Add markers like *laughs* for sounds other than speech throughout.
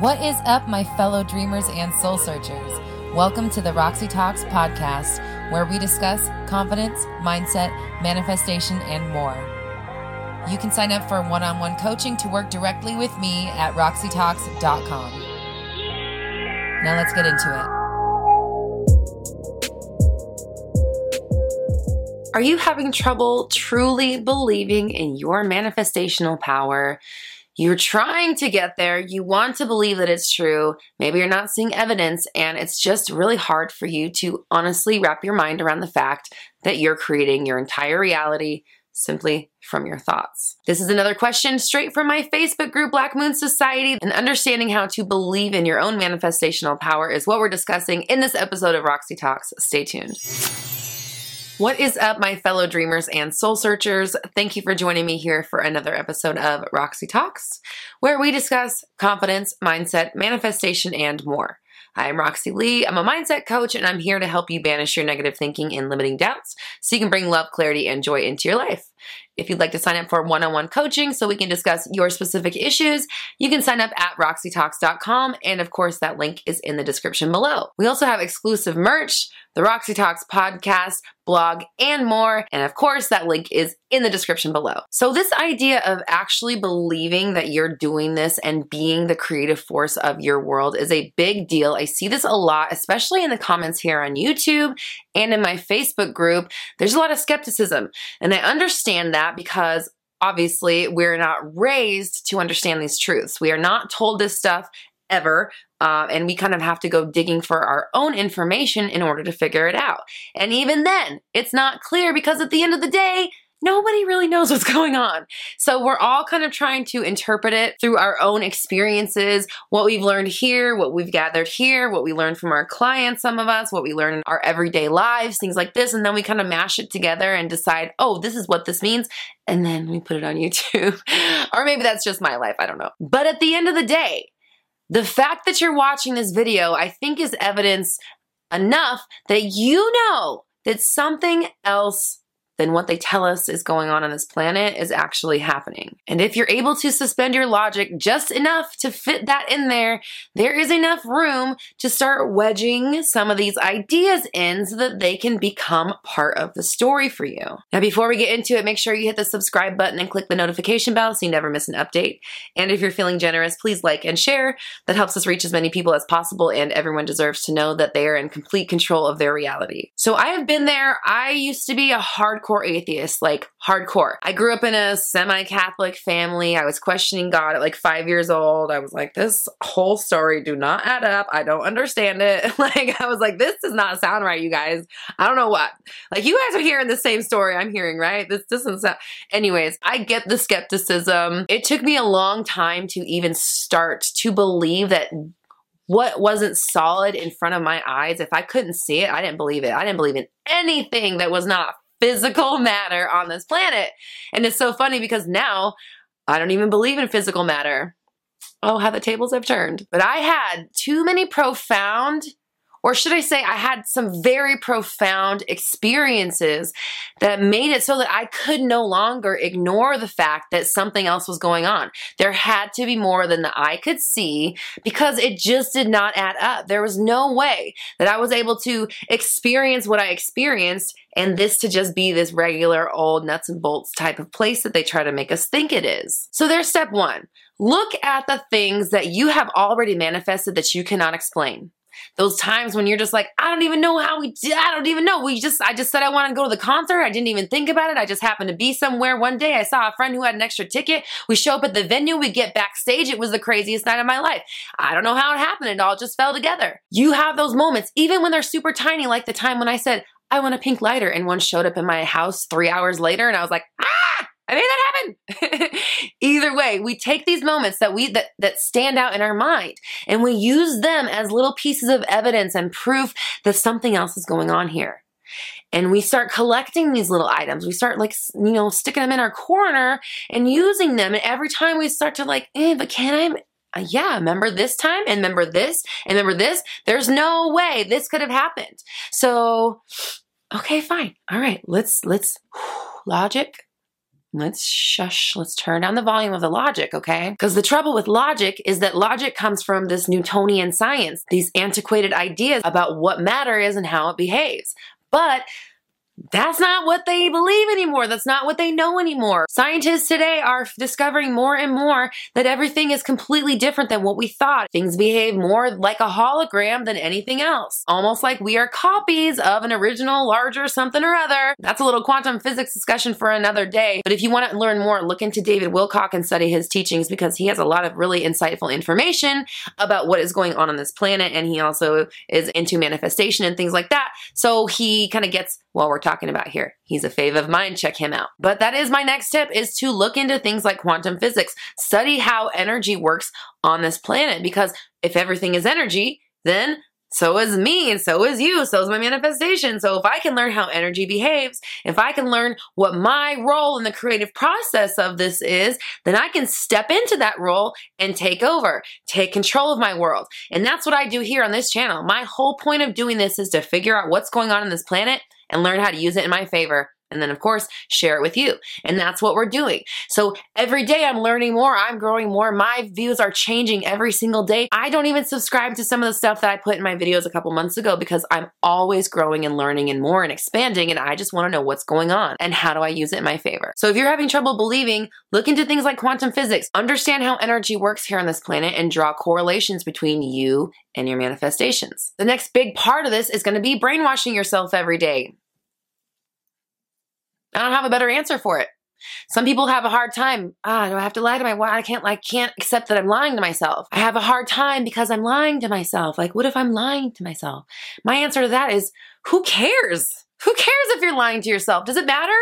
What is up, my fellow dreamers and soul searchers? Welcome to the Roxy Talks podcast, where we discuss confidence, mindset, manifestation, and more. You can sign up for one on one coaching to work directly with me at roxytalks.com. Now let's get into it. Are you having trouble truly believing in your manifestational power? You're trying to get there. You want to believe that it's true. Maybe you're not seeing evidence, and it's just really hard for you to honestly wrap your mind around the fact that you're creating your entire reality simply from your thoughts. This is another question straight from my Facebook group, Black Moon Society, and understanding how to believe in your own manifestational power is what we're discussing in this episode of Roxy Talks. Stay tuned. What is up, my fellow dreamers and soul searchers? Thank you for joining me here for another episode of Roxy Talks, where we discuss confidence, mindset, manifestation, and more. I'm Roxy Lee. I'm a mindset coach, and I'm here to help you banish your negative thinking and limiting doubts so you can bring love, clarity, and joy into your life. If you'd like to sign up for one on one coaching so we can discuss your specific issues, you can sign up at roxytalks.com. And of course, that link is in the description below. We also have exclusive merch, the Roxy Talks podcast, blog, and more. And of course, that link is in the description below. So, this idea of actually believing that you're doing this and being the creative force of your world is a big deal. I see this a lot, especially in the comments here on YouTube and in my Facebook group. There's a lot of skepticism. And I understand that because obviously we're not raised to understand these truths. We are not told this stuff ever. Uh, and we kind of have to go digging for our own information in order to figure it out. And even then, it's not clear because at the end of the day, nobody really knows what's *laughs* going on. So we're all kind of trying to interpret it through our own experiences, what we've learned here, what we've gathered here, what we learned from our clients, some of us, what we learn in our everyday lives, things like this. And then we kind of mash it together and decide, oh, this is what this means. And then we put it on *laughs* YouTube. or maybe that's just my life. I don't know. But at the end of the day, the fact that you're watching this video, I think is evidence enough that you know that something else then what they tell us is going on on this planet is actually happening. And if you're able to suspend your logic just enough to fit that in there, there is enough room to start wedging some of these ideas in so that they can become part of the story for you. Now, before we get into it, make sure you hit the subscribe button and click the notification bell so you never miss an update. And if you're feeling generous, please like and share. That helps us reach as many people as possible, and everyone deserves to know that they are in complete control of their reality. So I have been there. I used to be a hardcore hardcore atheist, like hardcore. I grew up in a semi Catholic family. I was questioning God at like five years old. I was like, this whole story do not add up. I don't understand it. *laughs* like, I was like, this does not sound right, you guys. I don't know what. Like, you guys are hearing the same story I'm hearing, right? This doesn't sound. Anyways, I get the skepticism. It took me a long time to even start to believe that what wasn't solid in front of my eyes, if I couldn't see it, I didn't believe it. I didn't believe in anything that was not physical matter on this planet. And it's so funny because now I don't even believe in physical matter. Oh, how the tables have turned. But I had too many profound or should I say, I had some very profound experiences that made it so that I could no longer ignore the fact that something else was going on. There had to be more than the eye could see because it just did not add up. There was no way that I was able to experience what I experienced and this to just be this regular old nuts and bolts type of place that they try to make us think it is. So there's step one. Look at the things that you have already manifested that you cannot explain those times when you're just like, I don't even know how we did. I don't even know. We just, I just said I want to go to the concert. I didn't even think about it. I just happened to be somewhere one day. I saw a friend who had an extra ticket. We show up at the venue. We get backstage. It was the craziest night of my life. I don't know how it happened. It all just fell together. You have those moments, even when they're super tiny, like the time when I said, I want a pink lighter, and one showed up in my house three hours later, and I was like, ah, I made that happen. *laughs* Either way, we take these moments that we that, that stand out in our mind and we use them as little pieces of evidence and proof that something else is going on here. And we start collecting these little items. We start like, you know, sticking them in our corner and using them. And every time we start to like, eh, but can I uh, yeah, remember this time and remember this and remember this. There's no way this could have happened. So, okay, fine. All right, let's let's *sighs* logic let's shush, let's turn down the volume of the logic, okay? Because the trouble with logic is that logic comes from this Newtonian science, these antiquated ideas about what matter is and how it behaves. But that's not what they believe anymore. That's not what they know anymore. Scientists today are discovering more and more that everything is completely different than what we thought. Things behave more like a hologram than anything else. Almost like we are copies of an original, larger something or other. That's a little quantum physics discussion for another day. But if you want to learn more, look into David Wilcock and study his teachings because he has a lot of really insightful information about what is going on on this planet. And he also is into manifestation and things like that. So he kind of gets what we're talking about here. He's a fave of mine. Check him out. But that is my next tip is to look into things like quantum physics. Study how energy works on this planet because if everything is energy, then so is me and so is you so is my manifestation so if i can learn how energy behaves if i can learn what my role in the creative process of this is then i can step into that role and take over take control of my world and that's what i do here on this channel my whole point of doing this is to figure out what's going on in this planet and learn how to use it in my favor. And then, of course, share it with you. And that's what we're doing. So every day I'm learning more, I'm growing more. My views are changing every single day. I don't even subscribe to some of the stuff that I put in my videos a couple months ago because I'm always growing and learning and more and expanding. And I just want to know what's going on and how do I use it in my favor. So if you're having trouble believing, look into things like quantum physics, understand how energy works here on this planet, and draw correlations between you and your manifestations. The next big part of this is going to be brainwashing yourself every day. I don't have a better answer for it. Some people have a hard time. Ah, do I have to lie to my wife? I can't like can't accept that I'm lying to myself. I have a hard time because I'm lying to myself. Like, what if I'm lying to myself? My answer to that is who cares? Who cares if you're lying to yourself? Does it matter?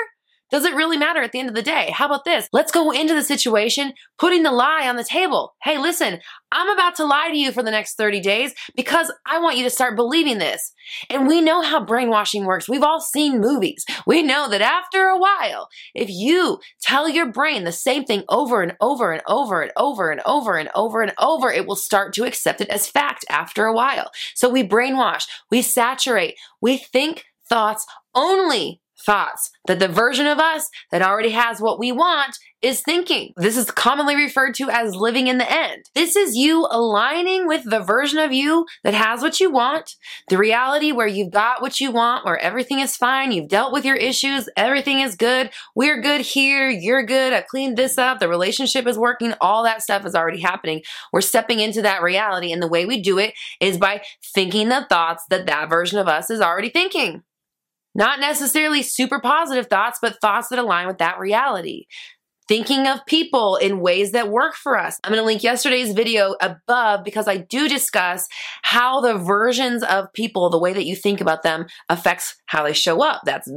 Does it really matter at the end of the day? How about this? Let's go into the situation putting the lie on the table. Hey, listen, I'm about to lie to you for the next 30 days because I want you to start believing this. And we know how brainwashing works. We've all seen movies. We know that after a while, if you tell your brain the same thing over and over and over and over and over and over and over, it will start to accept it as fact after a while. So we brainwash, we saturate, we think thoughts only thoughts that the version of us that already has what we want is thinking. This is commonly referred to as living in the end. This is you aligning with the version of you that has what you want, the reality where you've got what you want, where everything is fine, you've dealt with your issues, everything is good, we're good here, you're good, I cleaned this up, the relationship is working, all that stuff is already happening. We're stepping into that reality, and the way we do it is by thinking the thoughts that that version of us is already thinking. Not necessarily super positive thoughts, but thoughts that align with that reality. Thinking of people in ways that work for us. I'm going to link yesterday's video above because I do discuss how the versions of people, the way that you think about them affects how they show up. That's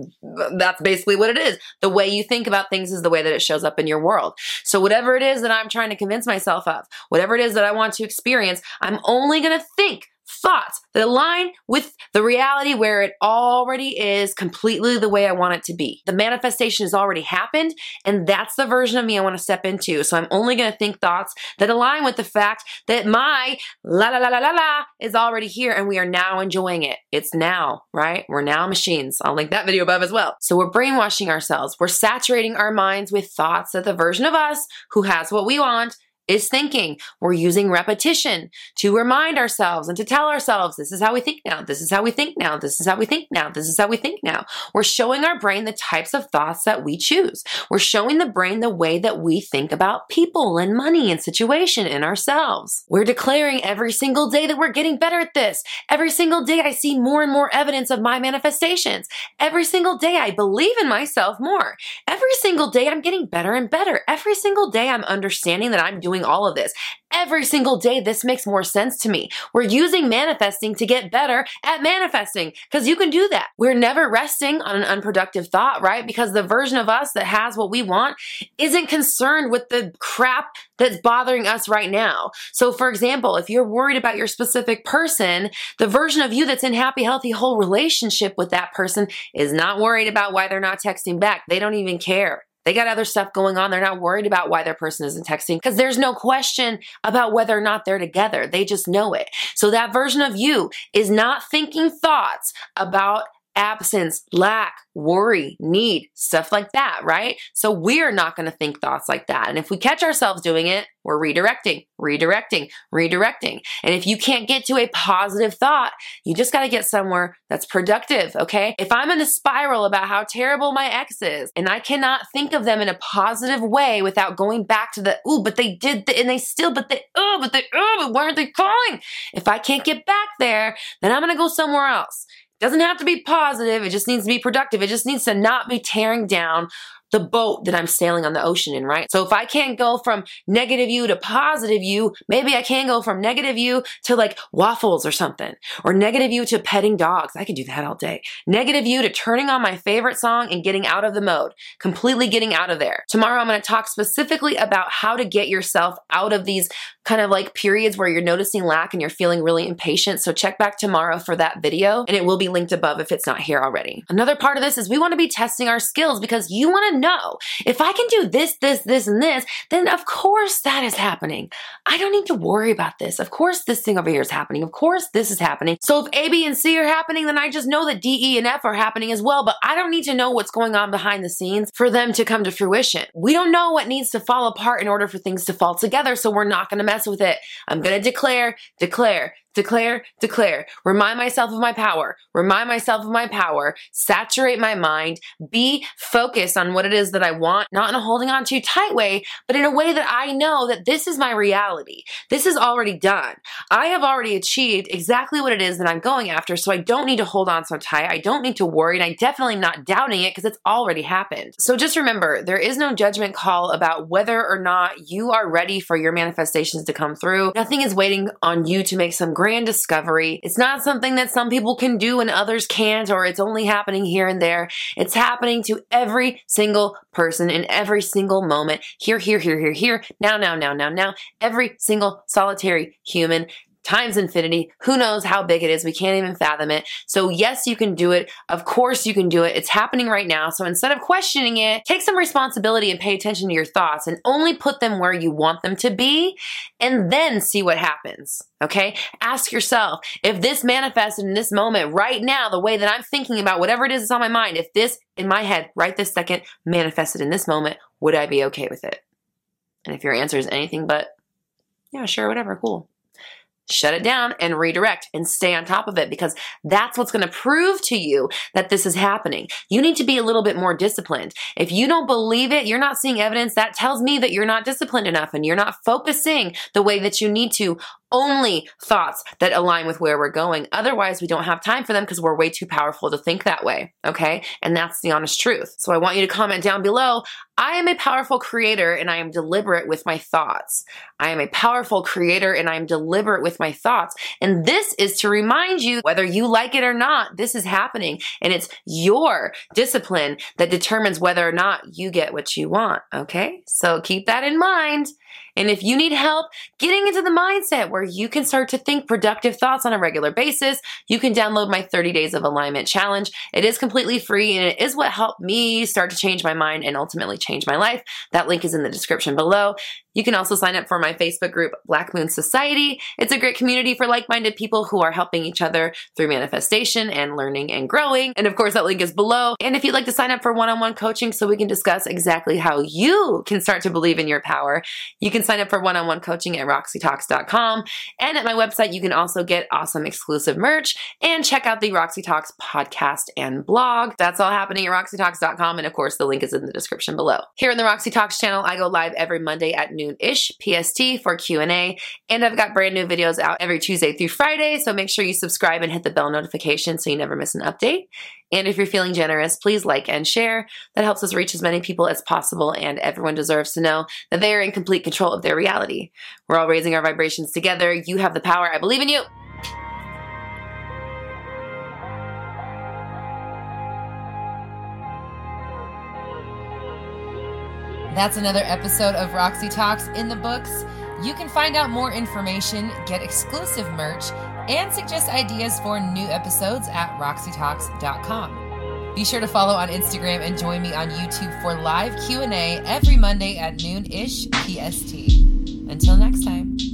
that's basically what it is. The way you think about things is the way that it shows up in your world. So whatever it is that I'm trying to convince myself of, whatever it is that I want to experience, I'm only going to think thoughts that align with the reality where it already is completely the way I want it to be. The manifestation has already happened, and that's the version of me I want to step into. So I'm only going to think thoughts that align with the fact that my la la la la la la is already here and we are now enjoying it. It's now, right? We're now machines. I'll link that video above as well. So we're brainwashing ourselves. We're saturating our minds with thoughts that the version of us who has what we want is thinking. We're using repetition to remind ourselves and to tell ourselves, this is how we think now, this is how we think now, this is how we think now, this is how we think now. We're showing our brain the types of thoughts that we choose. We're showing the brain the way that we think about people and money and situation and ourselves. We're declaring every single day that we're getting better at this. Every single day I see more and more evidence of my manifestations. Every single day I believe in myself more. Every single day I'm getting better and better. Every single day I'm understanding that I'm doing doing all of this. Every single day, this makes more sense to me. We're using manifesting to get better at manifesting because you can do that. We're never resting on an unproductive thought, right? Because the version of us that has what we want isn't concerned with the crap that's bothering us right now. So, for example, if you're worried about your specific person, the version of you that's in happy, healthy, whole relationship with that person is not worried about why they're not texting back. They don't even care. They got other stuff going on. They're not worried about why their person isn't texting because there's no question about whether or not they're together. They just know it. So that version of you is not thinking thoughts about absence, lack, worry, need, stuff like that, right? So we're not going to think thoughts like that. And if we catch ourselves doing it, we're redirecting, redirecting, redirecting. And if you can't get to a positive thought, you just got to get somewhere that's productive, okay? If I'm in a spiral about how terrible my ex is and I cannot think of them in a positive way without going back to the, ooh, but they did, the, and they still, but they, oh, but they, oh, but why aren't they calling? If I can't get back there, then I'm going to go somewhere else. Doesn't have to be positive. It just needs to be productive. It just needs to not be tearing down the boat that I'm sailing on the ocean in, right? So if I can't go from negative you to positive you, maybe I can go from negative you to like waffles or something, or negative you to petting dogs. I could do that all day. Negative you to turning on my favorite song and getting out of the mode, completely getting out of there. Tomorrow I'm going to talk specifically about how to get yourself out of these kind of like periods where you're noticing lack and you're feeling really impatient. So check back tomorrow for that video and it will be linked above if it's not here already. Another part of this is we want to be testing our skills because you want to know if I can do this, this, this, and this, then of course that is happening. I don't need to worry about this. Of course this thing over here is happening. Of course this is happening. So if A, B, and C are happening, then I just know that D, E, and F are happening as well. But I don't need to know what's going on behind the scenes for them to come to fruition. We don't know what needs to fall apart in order for things to fall together. So we're not going to mess with it. I'm going to declare, declare, Declare, declare. Remind myself of my power. Remind myself of my power. Saturate my mind. Be focused on what it is that I want, not in a holding on too tight way, but in a way that I know that this is my reality. This is already done. I have already achieved exactly what it is that I'm going after, so I don't need to hold on so tight. I don't need to worry, and I definitely am not doubting it because it's already happened. So just remember, there is no judgment call about whether or not you are ready for your manifestations to come through. Nothing is waiting on you to make some grand discovery. It's not something that some people can do and others can't, or it's only happening here and there. It's happening to every single person in every single moment. Here, here, here, here, here. Now, now, now, now, now. Every single solitary human times infinity. Who knows how big it is? We can't even fathom it. So, yes, you can do it. Of course, you can do it. It's happening right now. So, instead of questioning it, take some responsibility and pay attention to your thoughts and only put them where you want them to be and then see what happens. Okay? Ask yourself if this manifested in this moment right now, the way that I'm thinking about whatever it is that's on my mind, if this in my head right this second manifested in this moment, would I be okay with it? And if your answer is anything but, yeah, sure, whatever, cool shut it down and redirect and stay on top of it because that's what's going to prove to you that this is happening. You need to be a little bit more disciplined. If you don't believe it, you're not seeing evidence, that tells me that you're not disciplined enough and you're not focusing the way that you need to only thoughts that align with where we're going. Otherwise, we don't have time for them because we're way too powerful to think that way. Okay. And that's the honest truth. So I want you to comment down below. I am a powerful creator and I am deliberate with my thoughts. I am a powerful creator and I am deliberate with my thoughts. And this is to remind you, whether you like it or not, this is happening. And it's your discipline that determines whether or not you get what you want. Okay. So keep that in mind. And if you need help getting into the mindset where you can start to think productive thoughts on a regular basis, you can download my 30 Days of Alignment Challenge. It is completely free and it is what helped me start to change my mind and ultimately change my life. That link is in the description below. You can also sign up for my Facebook group, Black Moon Society. It's a great community for like minded people who are helping each other through manifestation and learning and growing. And of course, that link is below. And if you'd like to sign up for one on one coaching so we can discuss exactly how you can start to believe in your power, you can sign up for one on one coaching at roxytalks.com. And at my website, you can also get awesome exclusive merch and check out the Roxy Talks podcast and blog. That's all happening at roxytalks.com. And of course, the link is in the description below. Here in the Roxy Talks channel, I go live every Monday at noon-ish PST for Q&A. And I've got brand new videos out every Tuesday through Friday, so make sure you subscribe and hit the bell notification so you never miss an update. And if you're feeling generous, please like and share. That helps us reach as many people as possible, and everyone deserves to know that they are in complete control of their reality. We're all raising our vibrations together. You have the power. I believe in you. That's another episode of Roxy Talks in the books. You can find out more information, get exclusive merch, and suggest ideas for new episodes at roxytalks.com. Be sure to follow on Instagram and join me on YouTube for live Q&A every Monday at noon-ish PST. Until next time.